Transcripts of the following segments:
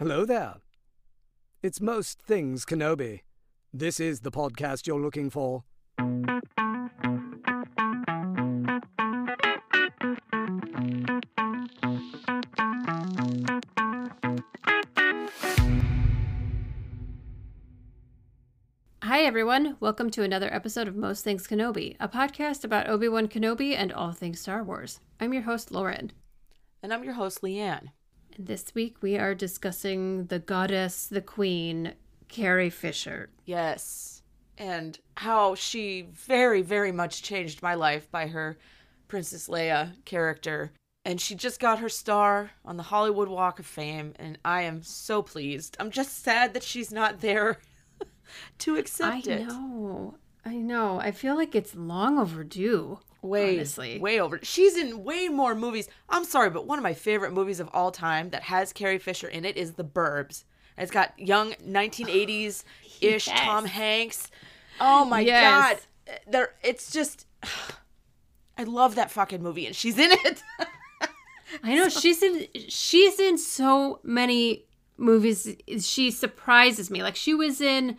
Hello there. It's Most Things Kenobi. This is the podcast you're looking for. Hi, everyone. Welcome to another episode of Most Things Kenobi, a podcast about Obi Wan Kenobi and all things Star Wars. I'm your host, Lauren. And I'm your host, Leanne. This week we are discussing the goddess, the queen, Carrie Fisher. Yes. And how she very, very much changed my life by her Princess Leia character. And she just got her star on the Hollywood Walk of Fame, and I am so pleased. I'm just sad that she's not there to accept I it. I know. I know. I feel like it's long overdue. Way, honestly. way over. She's in way more movies. I'm sorry, but one of my favorite movies of all time that has Carrie Fisher in it is The Burbs. And it's got young 1980s ish Yes. Tom Hanks. Oh my Yes. god, there. It's just, I love that fucking movie, and she's in it. I know she's in she's in so many movies. She surprises me. Like she was in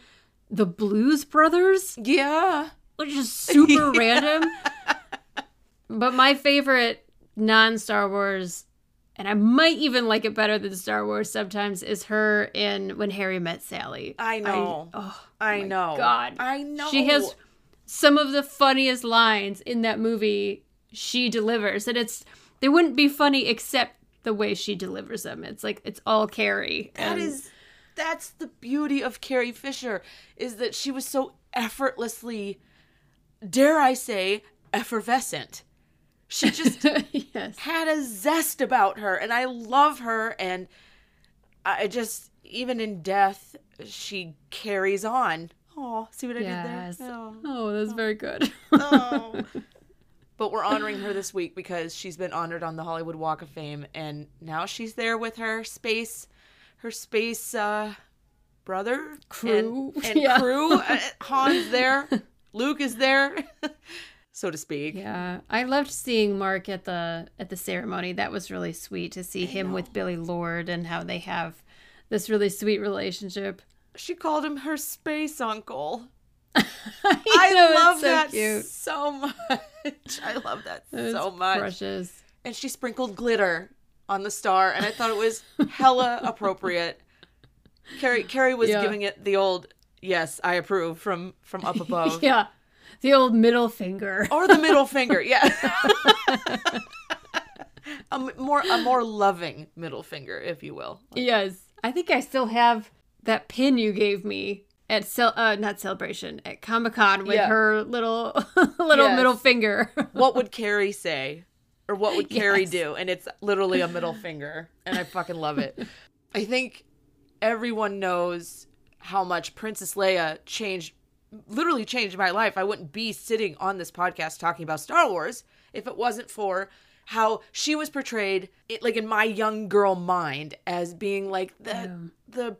The Blues Brothers. yeah, which is super random. But my favorite non Star Wars, and I might even like it better than Star Wars sometimes, is her in When Harry Met Sally. I know. oh, I know. God. I know. She has some of the funniest lines in that movie she delivers. And it's, they wouldn't be funny except the way she delivers them. It's like, it's all Carrie. That is that's the beauty of Carrie Fisher is that she was so effortlessly dare I say effervescent. She just yes. had a zest about her and I love her and I just even in death she carries on. Oh, see what I Yes. did there? Oh. Oh, that's very good. Oh. but we're honoring her this week because she's been honored on the Hollywood Walk of Fame and now she's there with her space her space uh brother Crew. and, and Yeah. crew Uh, Han's there Luke is there so to speak Yeah, I loved seeing Mark at the at the ceremony. That was really sweet to see him with Billie Lourd and how they have this really sweet relationship. she called him her space uncle I, I know, love so that Cute. so much I love that It's so much Precious. and she sprinkled glitter on the star, and I thought it was hella appropriate. Carrie Carrie was Yeah. giving it the old yes, I approve from from up above. Yeah, the old middle finger. Or the middle finger, yeah. a more a more loving middle finger, if you will. Yes, I think I still have that pin you gave me at cel- uh, not celebration at Comic Con with Yeah. her little little Yes. middle finger. What would Carrie say? Or what would Carrie Yes. do? And it's literally a middle finger. And I fucking love it. I think everyone knows how much Princess Leia changed literally changed my life. I wouldn't be sitting on this podcast talking about Star Wars if it wasn't for how she was portrayed it, like in my young girl mind as being like the the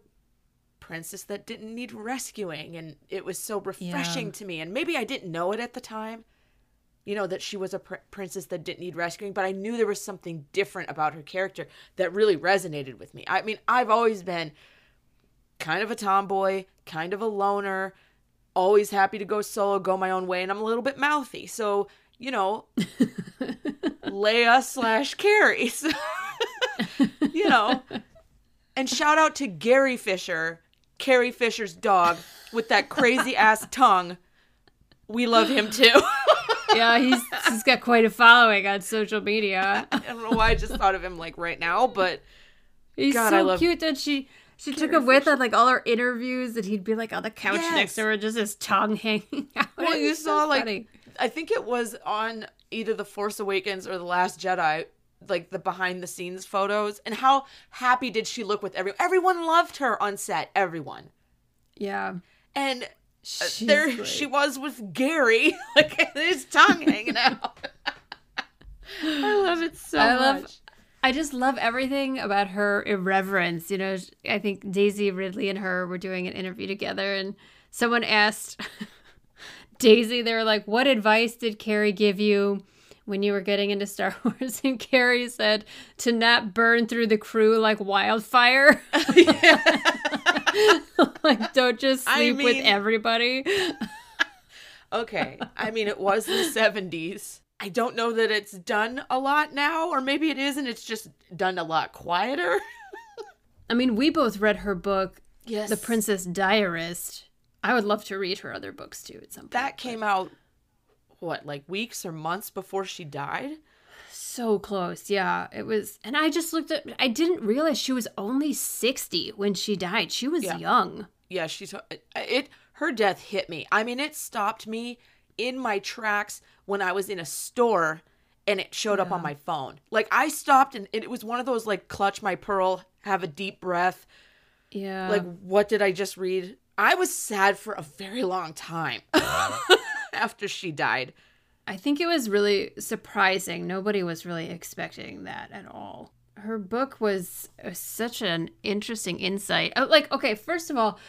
princess that didn't need rescuing and it was so refreshing Yeah. to me and maybe I didn't know it at the time you know that she was a pr- princess that didn't need rescuing but i knew there was something different about her character that really resonated with me i mean i've always been kind of a tomboy kind of a loner always happy to go solo go my own way and i'm a little bit mouthy. So you know leia slash carrie. You know. And shout out to gary fisher carrie fisher's dog with that crazy ass tongue. We love him too. Yeah, he's he's got quite a following on social media. I don't know why I just thought of him like right now, but He's God, so I love cute that she she took him with at like all her interviews and he'd be like on the couch Yes. next to her, just his tongue hanging out. well, you so saw like funny. I think it was on either The Force Awakens or The Last Jedi like the behind the scenes photos and how happy did she look with everyone everyone loved her on set everyone Yeah. and uh, She's there she was with gary like his tongue hanging out i love it so I much love I just love everything about her irreverence. You know, I think Daisy Ridley and her were doing an interview together, and someone asked Daisy, they were like, What advice did Carrie give you when you were getting into Star Wars? And Carrie said, To not burn through the crew like wildfire. like, don't just I sleep with everybody. okay i mean it was the 70s i don't know that it's done a lot now or maybe it is and it's just done a lot quieter I mean, we both read her book, yes The Princess Diarist. I would love to read her other books too at some point. that came out what like weeks or months before she died So close, yeah. It was, and I just looked at. I didn't realize she was only sixty when she died. She was Yeah. young. yeah she's it her death hit me i mean it stopped me in my tracks when i was in a store and it showed up on my phone. Like i stopped and it was one of those like clutch my pearl have a deep breath. Yeah, like what did i just read? I was sad for a very long time after she died. I think it was really surprising. Nobody was really expecting that at all. Her book was uh, such an interesting insight. Oh, like, okay, first of all,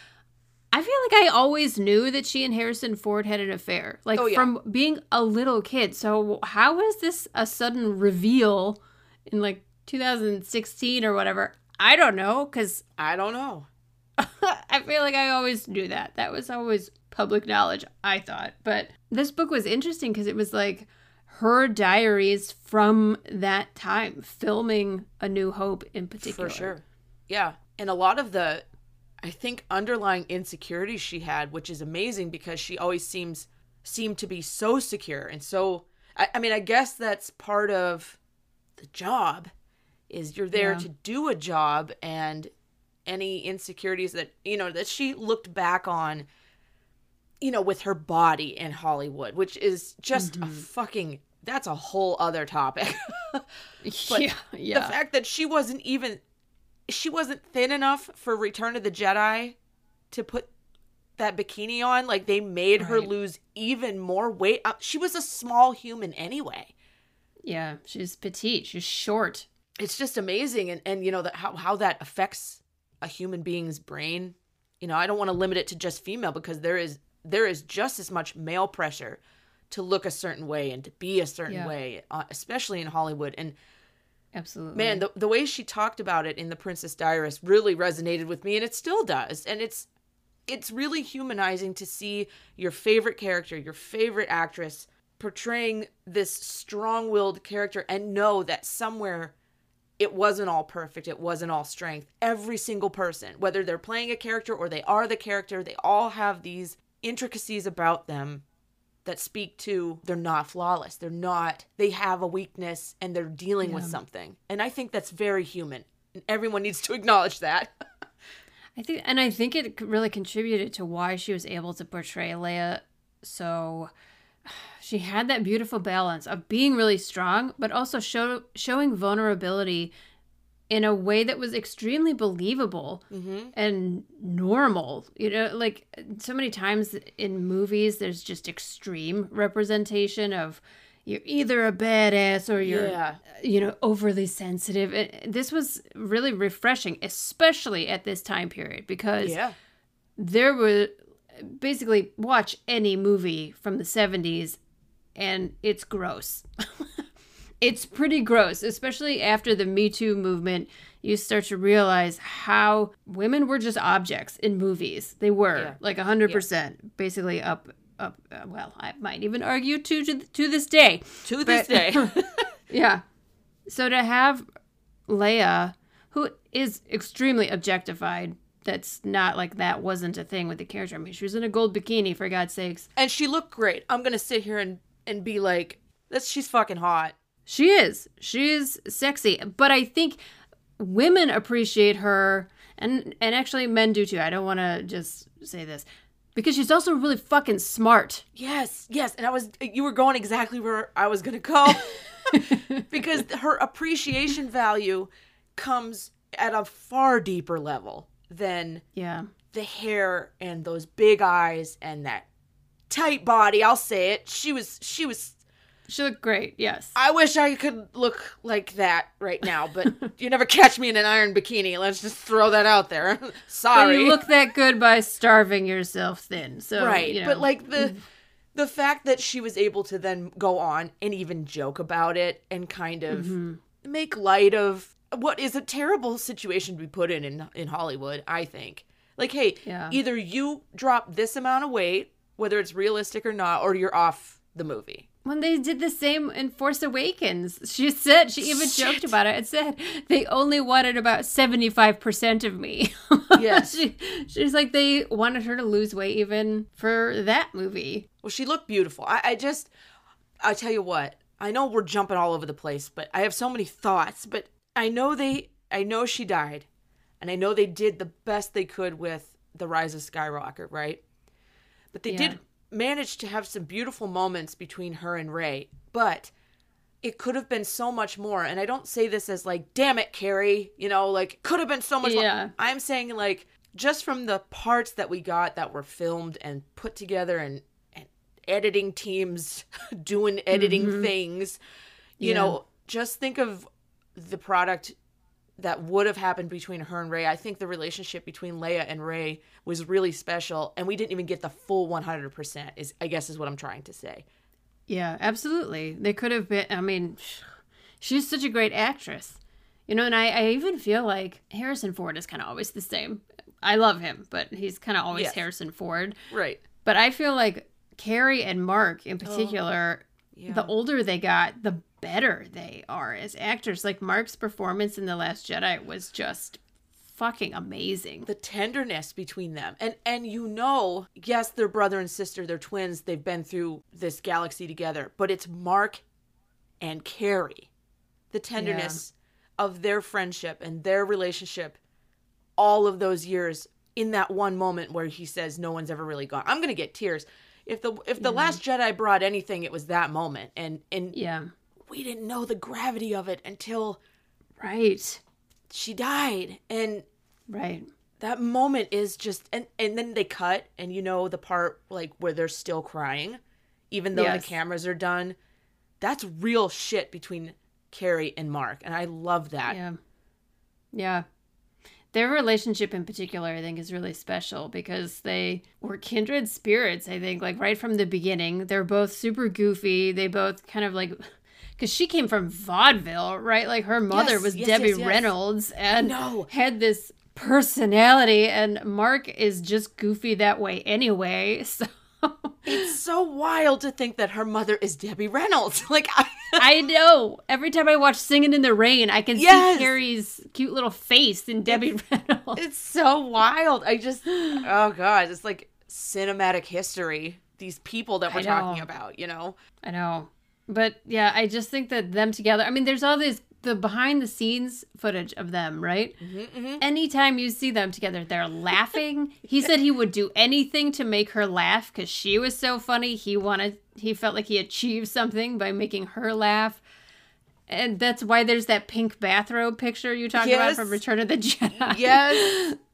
I feel like I always knew that she and Harrison Ford had an affair, like Oh, yeah. from being a little kid. So how is this a sudden reveal in like 2016 or whatever? I don't know, because i don't know I feel like I always knew that. That was always public knowledge, I thought. But this book was interesting because it was like her diaries from that time, filming A New Hope in particular. For sure. Yeah. And a lot of the, I think, underlying insecurities she had, which is amazing because she always seems seemed to be so secure and so. I, I mean, I guess that's part of the job, is you're there Yeah. to do a job, and any insecurities that you know that she looked back on, you know, with her body in Hollywood, which is just a mm-hmm. fucking. That's a whole other topic. But yeah, yeah. the fact that she wasn't even she wasn't thin enough for Return of the Jedi to put that bikini on. Like they made her lose even more weight. Uh, she was a small human anyway. Yeah, she's petite. She's short. it's just amazing. And and you know that how, how that affects a human being's brain. You know i don't want to limit it to just female because there is there is just as much male pressure to look a certain way and to be a certain Yeah. way uh, especially in hollywood. And Absolutely. man the, the way she talked about it in the princess diarist really resonated with me and it still does. And it's it's really humanizing to see your favorite character your favorite actress portraying this strong-willed character and know that somewhere it wasn't all perfect it wasn't all strength. Every single person whether they're playing a character or they are the character they all have these intricacies about them that speak to they're not flawless. They're not they have a weakness and they're dealing with something. And i think that's very human. And everyone needs to acknowledge that. I think, and I think it really contributed to why she was able to portray Leia so. She had that beautiful balance of being really strong, but also show, showing vulnerability in a way that was extremely believable mm-hmm. and normal. You know, like so many times in movies, there's just extreme representation of you're either a badass or you're Yeah. Uh, you know overly sensitive It- this was really refreshing especially at this time period because yeah there were basically watch any movie from the 70s and it's gross it's pretty gross especially after the me too movement you start to realize how women were just objects in movies they were Yeah. like 100% basically up up uh, well i might even argue to to, to this day to this day yeah. So to have Leia, who is extremely objectified, that's not like that wasn't a thing with the character. I mean, she was in a gold bikini for God's sakes. and she looked great i'm gonna sit here and and be like that's she's fucking hot She is. She is sexy. But I think women appreciate her and and actually men do too. I don't want to just say this. Because she's also really fucking smart. yes yes and i was you were going exactly where i was gonna go because her appreciation value comes at a far deeper level than Yeah. the hair and those big eyes and that tight body. I'll say it. She was she was She looked great. Yes. I wish I could look like that right now, but you never catch me in an iron bikini. Let's just throw that out there. But Sorry. you look that good by starving yourself thin. So right. you know. But like the the fact that she was able to then go on and even joke about it and kind of Mm-hmm. make light of what is a terrible situation to be put in in, in Hollywood, I think. Like, hey, Yeah. either you drop this amount of weight, whether it's realistic or not, or you're off the movie. When they did the same in Force Awakens, she said she even joked about it and said they only wanted about seventy five percent of me. Yes. she, she's like they wanted her to lose weight even for that movie. Well, she looked beautiful. I, I just, I tell you what, I know we're jumping all over the place, but I have so many thoughts. But I know they, I know she died, and I know they did the best they could with the Rise of Skywalker, right? But they Yeah. did manage to have some beautiful moments between her and Rey. But it could have been so much more. And I don't say this as like, damn it, Carrie, you know, like could have been so much Yeah. more. I'm saying like just from the parts that we got that were filmed and put together and, and editing teams doing editing mm-hmm. things, you Yeah. know, just think of the product that would have happened between her and Rey. I think the relationship between Leia and Rey was really special, and we didn't even get the full 100%, is I guess is what I'm trying to say. Yeah, absolutely. They could have been. I mean, she's such a great actress, you know. And I, I even feel like Harrison Ford is kind of always the same. I love him, but he's kind of always Yes. Harrison Ford. Right. But I feel like Carrie and Mark in oh, particular, yeah. the older they got, the better they are as actors. Like Mark's performance in The Last Jedi was just fucking amazing. The tenderness between them. And and you know, yes, they're brother and sister, they're twins, they've been through this galaxy together, but it's Mark and Carrie. The tenderness of their friendship and their relationship all of those years in that one moment where he says no one's ever really gone. I'm going to get tears. If the if the last Jedi brought anything, it was that moment. And and Yeah, we didn't know the gravity of it until right, she died. And right. that moment is just and and then they cut and you know the part like where they're still crying even though Yes. the cameras are done. That's real shit between Carrie and Mark and I love that. Yeah. Yeah. Their relationship in particular, I think, is really special because they were kindred spirits, I think, like right from the beginning. They're both super goofy. They both kind of like, because she came from vaudeville, right? Like her mother Yes, was yes, Debbie yes. Reynolds and know. had this personality, and Mark is just goofy that way anyway. So. It's so wild to think that her mother is Debbie Reynolds. Like I I know. Every time I watch Singing in the Rain, I can Yes. see Carrie's cute little face in Debbie Reynolds. it's so wild. I just oh god, it's like cinematic history. These people that we're talking about, you know. I know. But yeah, I just think that them together, I mean, there's all this, the behind the scenes footage of them, right? Mm-hmm, mm-hmm. Anytime you see them together, they're laughing. he said he would do anything to make her laugh because she was so funny. He wanted, he felt like he achieved something by making her laugh. And that's why there's that pink bathrobe picture you talked about from Return of the Jedi. Yes.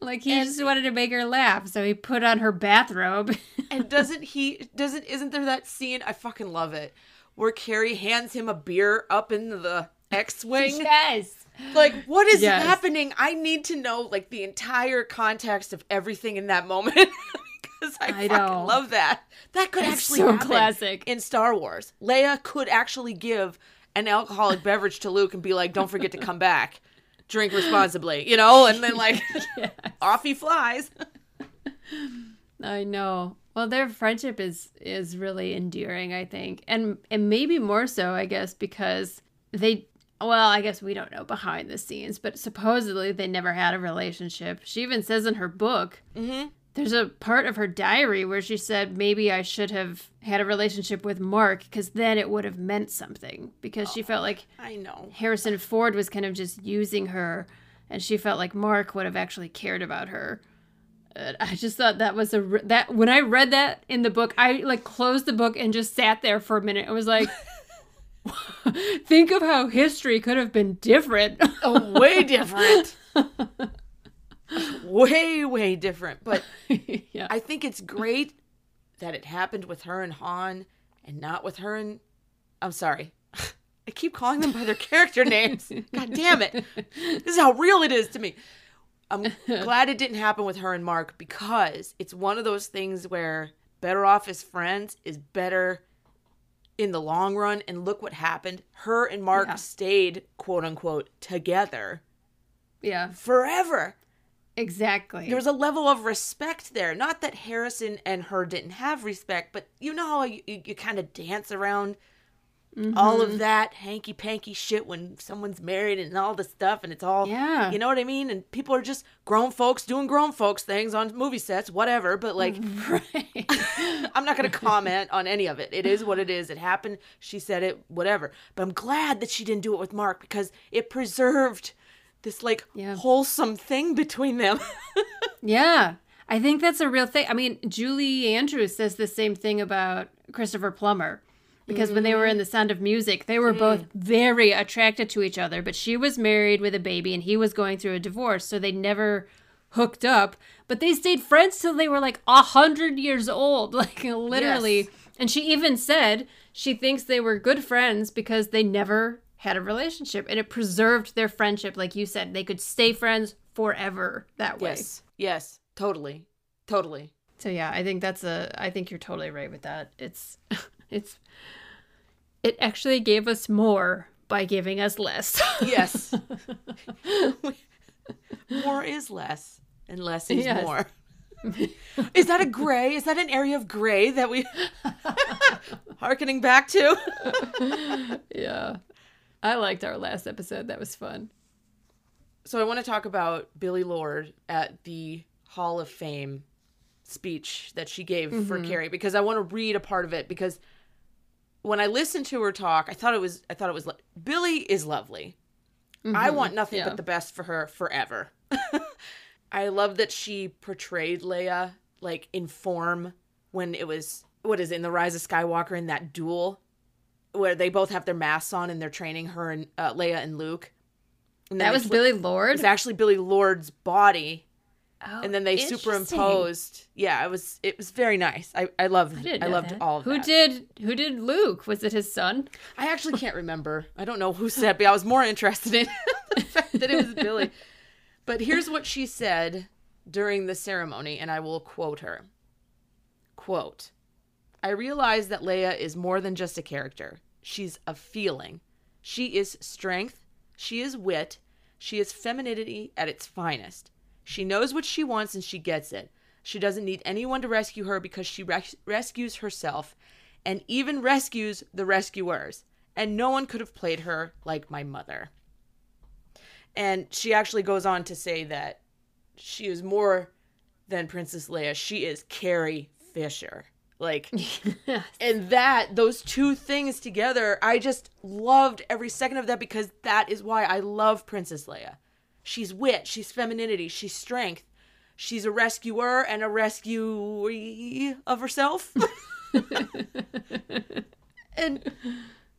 Like he just wanted to make her laugh, so he put on her bathrobe. And doesn't he doesn't isn't there that scene I fucking love it where Carrie hands him a beer up in the X-wing? yes. Like what is Yes. happening? I need to know like the entire context of everything in that moment because I, I fucking know. love that. That could It's actually so happen classic. in Star Wars. Leia could actually give an alcoholic beverage to Luke and be like, "Don't forget to come back." Drink responsibly, you know, and then like off he flies. I know. Well, their friendship is is really endearing, I think, and and maybe more so, I guess, because they. Well, I guess we don't know behind the scenes, but supposedly they never had a relationship. She even says in her book, mm-hmm. there's a part of her diary where she said maybe I should have had a relationship with Mark because then it would have meant something. Because she felt like I know. Harrison Ford was kind of just using her, and she felt like Mark would have actually cared about her. And I just thought that was a r- that when I read that in the book, I like closed the book and just sat there for a minute. I was like, Think of how history could have been different. Oh, way different. way, way different. But yeah. I think it's great that it happened with her and Han and not with her and. I'm sorry. I keep calling them by their character names. God damn it. This is how real it is to me. I'm glad it didn't happen with her and Mark because it's one of those things where better off as friends is better in the long run. And look what happened. Her and Mark Yeah. stayed, quote unquote, together yeah, forever. exactly. There was a level of respect there. Not that Harrison and her didn't have respect, but you know how you, you, you kind of dance around all Mm-hmm. of that hanky panky shit when someone's married and all this stuff, and it's all, Yeah. you know what I mean? And people are just grown folks doing grown folks things on movie sets, whatever. But like, right. I'm not going to comment on any of it. It is what it is. It happened. She said it, whatever. But I'm glad that she didn't do it with Mark because it preserved this like Yeah. wholesome thing between them. Yeah, I think that's a real thing. I mean, Julie Andrews says the same thing about Christopher Plummer. Because when they were in The Sound of Music, they were both mm. very attracted to each other, but she was married with a baby and he was going through a divorce, so they never hooked up. But they stayed friends till they were like a hundred years old, like literally. Yes. And she even said she thinks they were good friends because they never had a relationship and it preserved their friendship. Like you said, they could stay friends forever that way. Yes. Yes. Totally. Totally. So yeah, I think that's a I think you're totally right with that. It's it's it actually gave us more by giving us less. Yes. more is less, and less is Yes. more. is that a gray? Is that an area of gray that we harkening back to? yeah. I liked our last episode. That was fun. So I want to talk about Billie Lourd at the Hall of Fame speech that she gave for mm-hmm. Carrie because I want to read a part of it because when I listened to her talk, I thought it was I thought it was lo- Billie is lovely. I want nothing Yeah. but the best for her forever. I love that she portrayed Leia like in form when it was what is it in the Rise of Skywalker in that duel where they both have their masks on and they're training her and uh, Leia and Luke. And That was Billie It's actually Billie Lourd's body, Oh, and then they superimposed. Yeah, it was it was very nice. I I loved I I, loved that. all of who that. did who did Luke? Was it his son? I actually can't remember. I don't know who said, but I was more interested in the fact that it was Billie. But here's what she said during the ceremony, and I will quote her. Quote, I realize that Leia is more than just a character. She's a feeling. She is strength. She is wit. She is femininity at its finest. She knows what she wants and she gets it. She doesn't need anyone to rescue her because she res- rescues herself and even rescues the rescuers. And no one could have played her like my mother. And she actually goes on to say that she is more than Princess Leia. She is Carrie Fisher. Like, and that, those two things together, I just loved every second of that because that is why I love Princess Leia. She's wit, she's femininity, she's strength. She's a rescuer and a rescuee of herself. and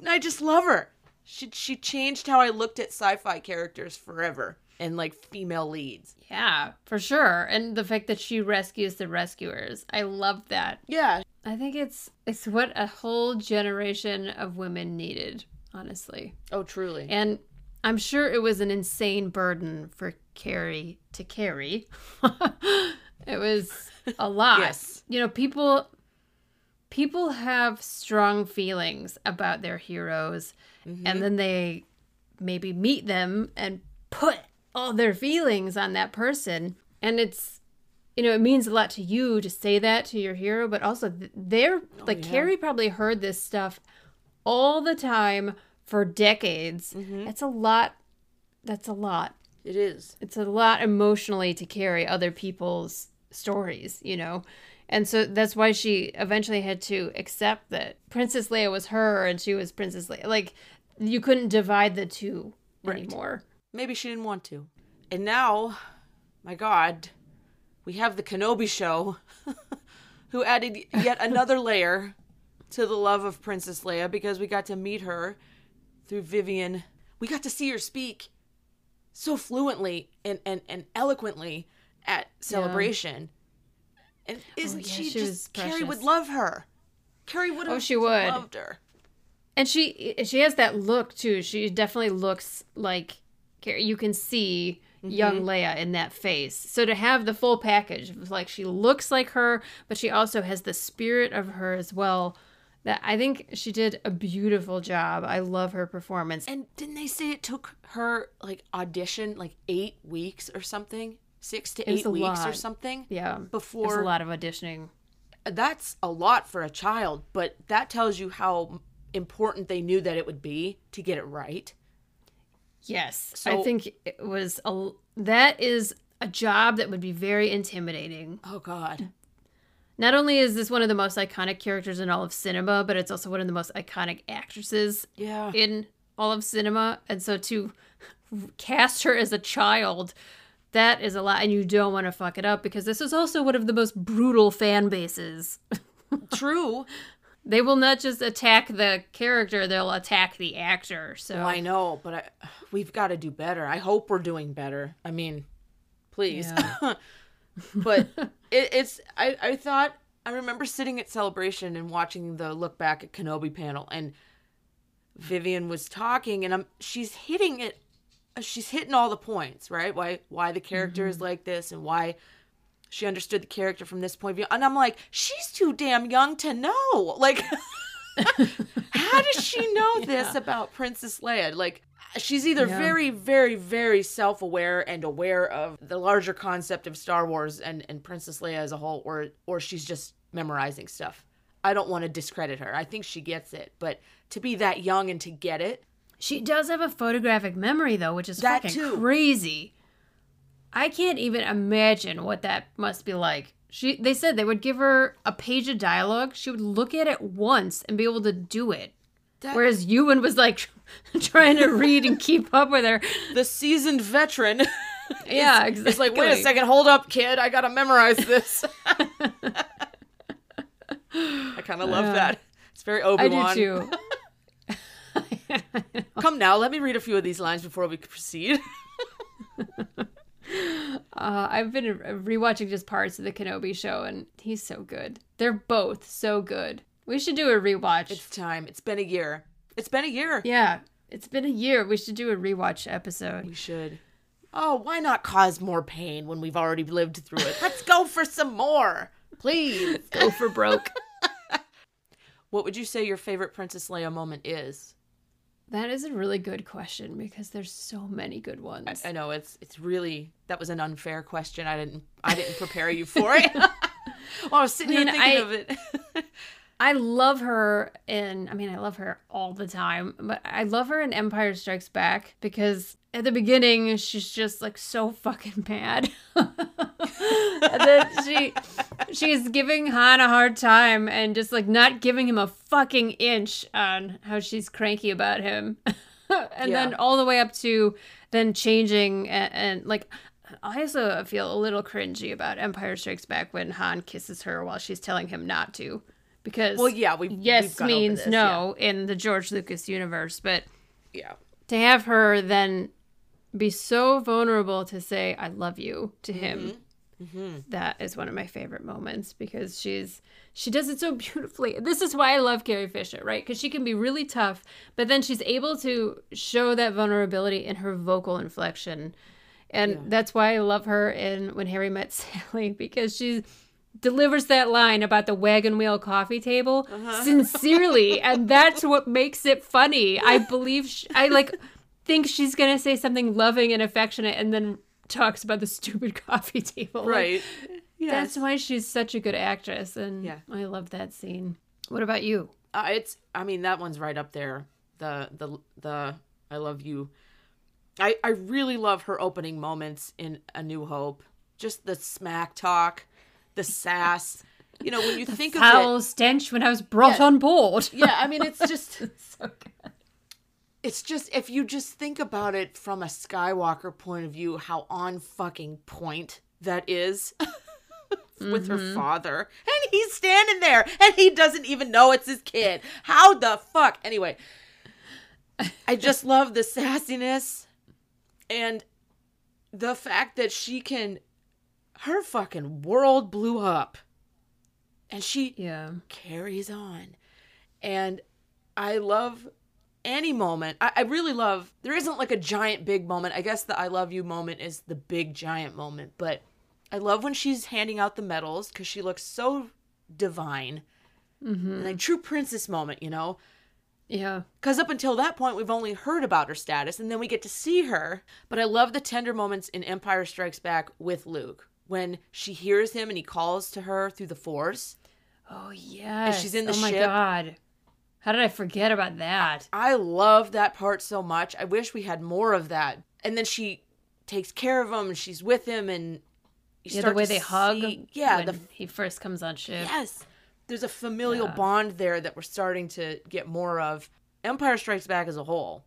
I just love her. She she changed how I looked at sci-fi characters forever and like female leads. Yeah, for sure. And the fact that she rescues the rescuers. I love that. Yeah, I think it's it's what a whole generation of women needed, honestly. Oh, truly. And I'm sure it was an insane burden for Carrie to carry. it was a lot. Yes. You know, people people have strong feelings about their heroes and mm-hmm. then they maybe meet them and put all their feelings on that person and it's you know it means a lot to you to say that to your hero but also they're oh, like carrie probably heard this stuff all the time for decades mm-hmm. that's a lot that's a lot It is. it's a lot emotionally to carry other people's stories, you know. And so that's why she eventually had to accept that Princess Leia was her and she was Princess Leia. Like you couldn't divide the two anymore. Maybe she didn't want to. And now, my God, we have the Kenobi show, who added yet another layer to the love of Princess Leia because we got to meet her through Vivien. We got to see her speak so fluently and, and, and eloquently at celebration. And oh, isn't Oh, yeah, she, she just Carrie would love her. Carrie would oh, have Oh, she would. loved her. And she she has that look too. She definitely looks like Carrie. you can see mm-hmm. young Leia in that face. So to have the full package, like she looks like her, but she also has the spirit of her as well. That I think she did a beautiful job. I love her performance. And didn't they say it took her like audition like eight weeks or something? Six to eight weeks or something? Yeah, Before a lot of auditioning. that's a lot for a child, but that tells you how important they knew that it would be to get it right. Yes, So- I think it was a that is a job that would be very intimidating. Oh God. Not only is this one of the most iconic characters in all of cinema, but it's also one of the most iconic actresses Yeah. in all of cinema. And so to cast her as a child, that is a lot. And you don't want to fuck it up because this is also one of the most brutal fan bases. True. They will not just attack the character, they'll attack the actor. So Well, I know, but I, we've got to do better. I hope we're doing better. I mean, please. but it, it's I, I thought I remember sitting at celebration and watching the look back at Kenobi panel and Vivien was talking and I'm she's hitting it she's hitting all the points, right? Why why the character is mm-hmm. like this and why she understood the character from this point of view. And I'm like, she's too damn young to know. Like how does she know this about Princess Leia? Like she's either Yeah. very very very self-aware and aware of the larger concept of Star Wars and and Princess Leia as a whole or or she's just memorizing stuff. I don't want to discredit her. I think she gets it, but to be that young and to get it, She does have a photographic memory though, which is That fucking too. crazy. I can't even imagine what that must be like. She they said they would give her a page of dialogue, she would look at it once and be able to do it. That- Whereas Ewan was like trying to read and keep up with her. the seasoned veteran Yeah, exactly. is like, wait a second, hold up, kid, I gotta memorize this. I kind of love that. It's very Obi I do too. Come now, let me read a few of these lines before we proceed. Uh, I've been rewatching just parts of the Kenobi show, and he's so good. They're both so good. We should do a rewatch. It's time. It's been a year. It's been a year. yeah, it's been a year. We should do a rewatch episode. We should. Oh, why not cause more pain when we've already lived through it? Let's go for some more, please. Go for broke. What would you say your favorite Princess Leia moment is? That is a really good question because there's so many good ones. I know it's it's really that was an unfair question. I didn't I didn't prepare you for it. well, I was sitting I here thinking I- of it. I love her in, I mean, I love her all the time, but I love her in Empire Strikes Back because at the beginning, she's just like so fucking mad. and then she, she's giving Han a hard time and just like not giving him a fucking inch on how she's cranky about him. and then all the way up to then changing and, and like, I also feel a little cringy about Empire Strikes Back when Han kisses her while she's telling him not to. Because Well, yeah, we yes means no in the George Lucas universe, but Yeah. to have her then be so vulnerable to say I love you to him, that is one of my favorite moments because she's she does it so beautifully. This is why I love Carrie Fisher, right? Because she can be really tough, but then she's able to show that vulnerability in her vocal inflection. And that's why I love her in When Harry Met Sally because she delivers that line about the wagon wheel coffee table sincerely and that's what makes it funny. I believe sh I like think she's going to say something loving and affectionate and then talks about the stupid coffee table. Like, Right. That's why she's such a good actress and Yeah. I love that scene. What about you? Uh, it's I mean that one's right up there. The the the I love you. I I really love her opening moments in A New Hope. Just the smack talk, the sass. You know, when you think of it, Foul stench when I was brought Yeah. on board. yeah, I mean it's just so good. it's just if you just think about it from a Skywalker point of view, how on fucking point that is with her mm-hmm. father, and he's standing there, and he doesn't even know it's his kid. How the fuck? Anyway, I just love the sassiness and the fact that she can. Her fucking world blew up, and she Yeah. carries on. And I love any moment. I, I really love, there isn't like a giant big moment. I guess the I love you moment is the big giant moment, but I love when she's handing out the medals because she looks so divine. Mm-hmm. And like true princess moment, you know? Yeah. Because up until that point, we've only heard about her status, and then we get to see her. But I love the tender moments in Empire Strikes Back with Luke when she hears him and he calls to her through the Force. Oh yeah. she's in the ship. oh my god. How did I forget about that? I love that part so much. I wish we had more of that. And then she takes care of him and she's with him and Yeah, the way they hug. Yeah, when the he first comes on ship. yes. There's a familial Yeah. bond there that we're starting to get more of. Empire Strikes Back as a whole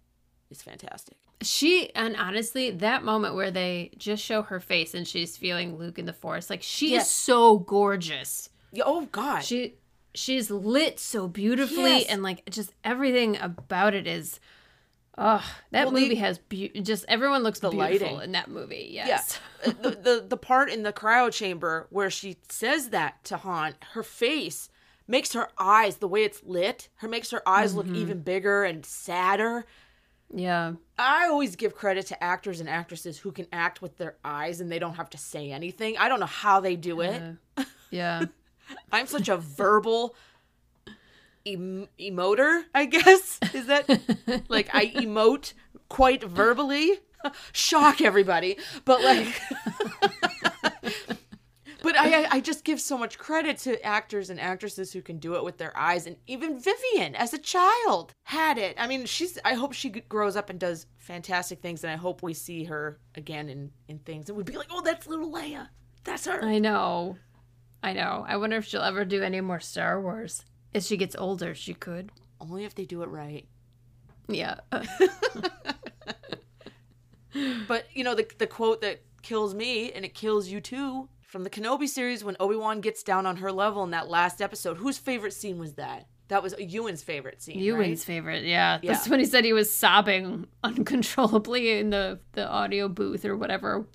is fantastic. She and honestly, that moment where they just show her face and she's feeling Luke in the forest, like she Yes. is so gorgeous. Oh god. She she's lit so beautifully Yes. and like just everything about it is oh that Well, the- movie has be- just everyone looks The beautiful lighting. in that movie Yeah. yes Uh, the, the the part in the cryo chamber where she says that to Han, her face makes her eyes the way it's lit. Her makes her eyes Mm-hmm. look even bigger and sadder. Yeah I always give credit to actors and actresses who can act with their eyes and they don't have to say anything. I don't know how they do it. yeah I'm such a verbal em- emoter, I guess. Is that like I emote quite verbally? Shock everybody. But like But I I just give so much credit to actors and actresses who can do it with their eyes and even Vivien as a child had it. I mean, she's I hope she grows up and does fantastic things and I hope we see her again in in things and we'd be like, "Oh, that's little Leia. That's her." i know i know i wonder if she'll ever do any more star wars as she gets older she could Only if they do it right. yeah But you know the the quote that kills me and it kills you too from the Kenobi series when Obi Wan gets down on her level in that last episode. Whose favorite scene was that? That was Ewan's favorite scene. Ewan's right? favorite, yeah. That's Yeah. when he said he was sobbing uncontrollably in the, the audio booth or whatever.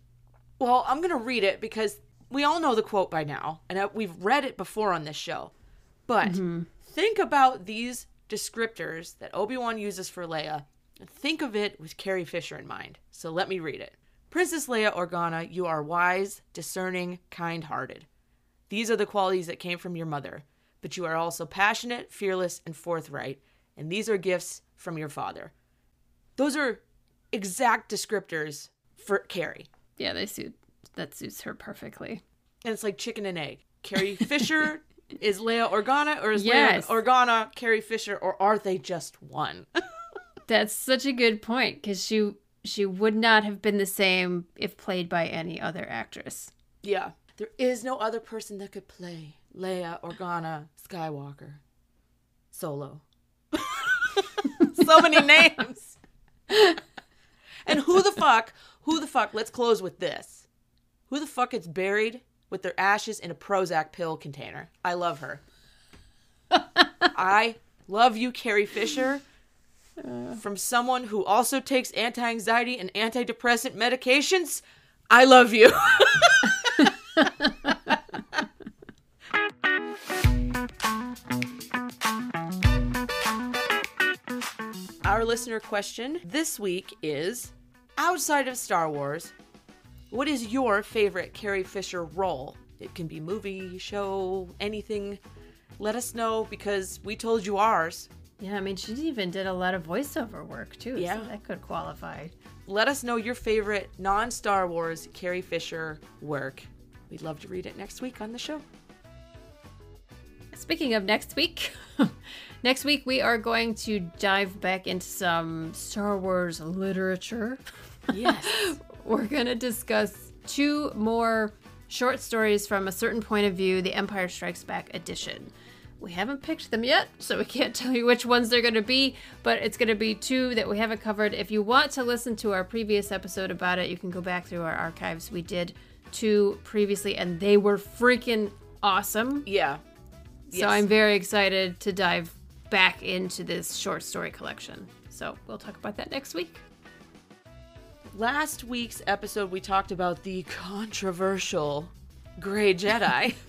Well, I'm gonna read it because we all know the quote by now, and we've read it before on this show. But mm-hmm. think about these descriptors that Obi Wan uses for Leia, and think of it with Carrie Fisher in mind. So let me read it. Princess Leia Organa, you are wise, discerning, kind hearted. These are the qualities that came from your mother, but you are also passionate, fearless, and forthright, and these are gifts from your father. Those are exact descriptors for Carrie. Yeah, they suit that suits her perfectly. and it's like chicken and egg. Carrie Fisher is Leia Organa, or is Yes. Leia Organa Carrie Fisher, or are they just one? That's such a good point because she she would not have been the same if played by any other actress. yeah, there is no other person that could play Leia Organa Skywalker solo. so many names. and who the fuck? Who the fuck? Let's close with this. Who the fuck gets buried with their ashes in a Prozac pill container? I love her. I love you, Carrie Fisher. From someone who also takes anti anxiety and antidepressant medications, I love you. Our listener question this week is outside of Star Wars, what is your favorite Carrie Fisher role? It can be movie, show, anything. Let us know because we told you ours. Yeah, I mean she even did a lot of voiceover work too. Yeah. so that could qualify. Let us know your favorite non Star Wars Carrie Fisher work. We'd love to read it next week on the show. Speaking of next week, next week we are going to dive back into some Star Wars literature. Yes. We're going to discuss two more short stories from a certain point of view, the Empire Strikes Back edition. We haven't picked them yet, so we can't tell you which ones they're going to be, but it's going to be two that we haven't covered. If you want to listen to our previous episode about it, you can go back through our archives. We did two previously, and they were freaking awesome. Yeah. So Yes. I'm very excited to dive back into this short story collection. So we'll talk about that next week. Last week's episode, we talked about the controversial Grey Jedi.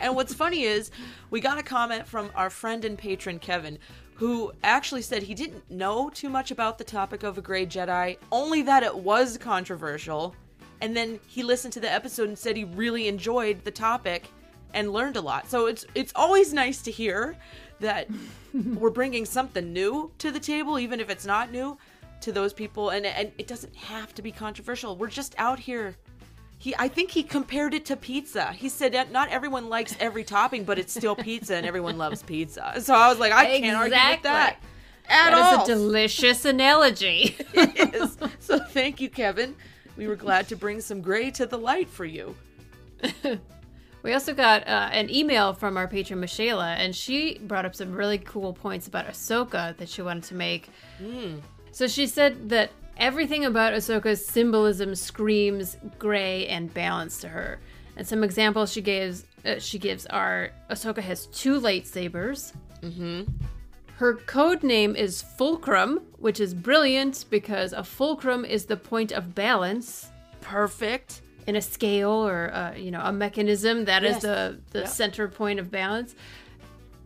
and what's funny is, we got a comment from our friend and patron Kevin, who actually said he didn't know too much about the topic of a Grey Jedi, only that it was controversial. And then he listened to the episode and said he really enjoyed the topic and learned a lot. So it's it's always nice to hear that we're bringing something new to the table, even if it's not new to those people. And and it doesn't have to be controversial. We're just out here. He, I think he compared it to pizza. He said that not everyone likes every topping, but it's still pizza, and everyone loves pizza. So I was like, I can't argue with that Exactly. at That all. is a delicious analogy. It is. So thank you, Kevin. We were glad to bring some gray to the light for you. We also got uh, an email from our patron Michaela, and she brought up some really cool points about Ahsoka that she wanted to make. So she said that everything about Ahsoka's symbolism screams gray and balance to her. And some examples she gives uh, she gives are Ahsoka has two lightsabers. Mm-hmm. Her code name is Fulcrum, which is brilliant because a fulcrum is the point of balance Perfect. in a scale or uh, you know a mechanism that is Yes. the the Yeah. center point of balance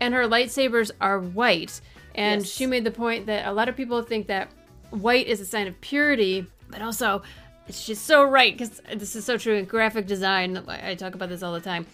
and her lightsabers are white and Yes. she made the point that a lot of people think that white is a sign of purity but also it's just so right because this is so true in graphic design i I talk about this all the time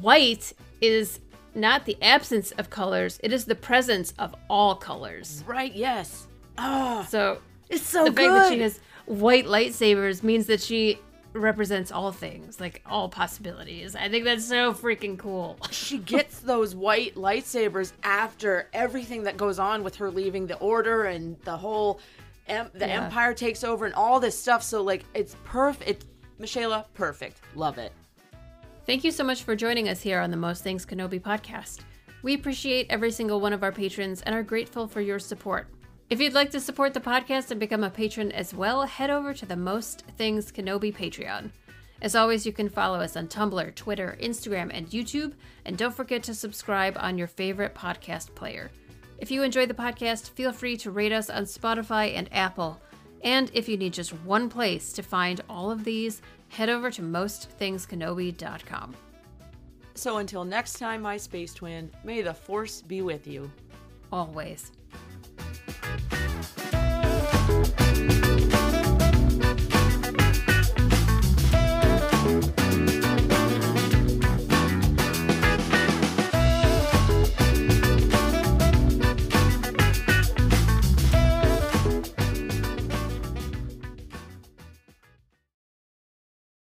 white is not the absence of colors it is the presence of all colors Right, yes. Oh, so it's so the good. fact that she has white lightsabers means that she represents all things, like all possibilities. I think that's so freaking cool. she gets those white lightsabers after everything that goes on with her leaving the order and the whole em- the Yeah. empire takes over and all this stuff so like it's perfect it's Michaela perfect love it Thank you so much for joining us here on the Most Things Kenobi podcast. We appreciate every single one of our patrons and are grateful for your support. If you'd like to support the podcast and become a patron as well, head over to the Most Things Kenobi Patreon. As always, you can follow us on Tumblr, Twitter, Instagram, and YouTube, and don't forget to subscribe on your favorite podcast player. If you enjoy the podcast, feel free to rate us on Spotify and Apple. And if you need just one place to find all of these, head over to mostthingskenobi.com. so until next time my space twin may the force be with you Always.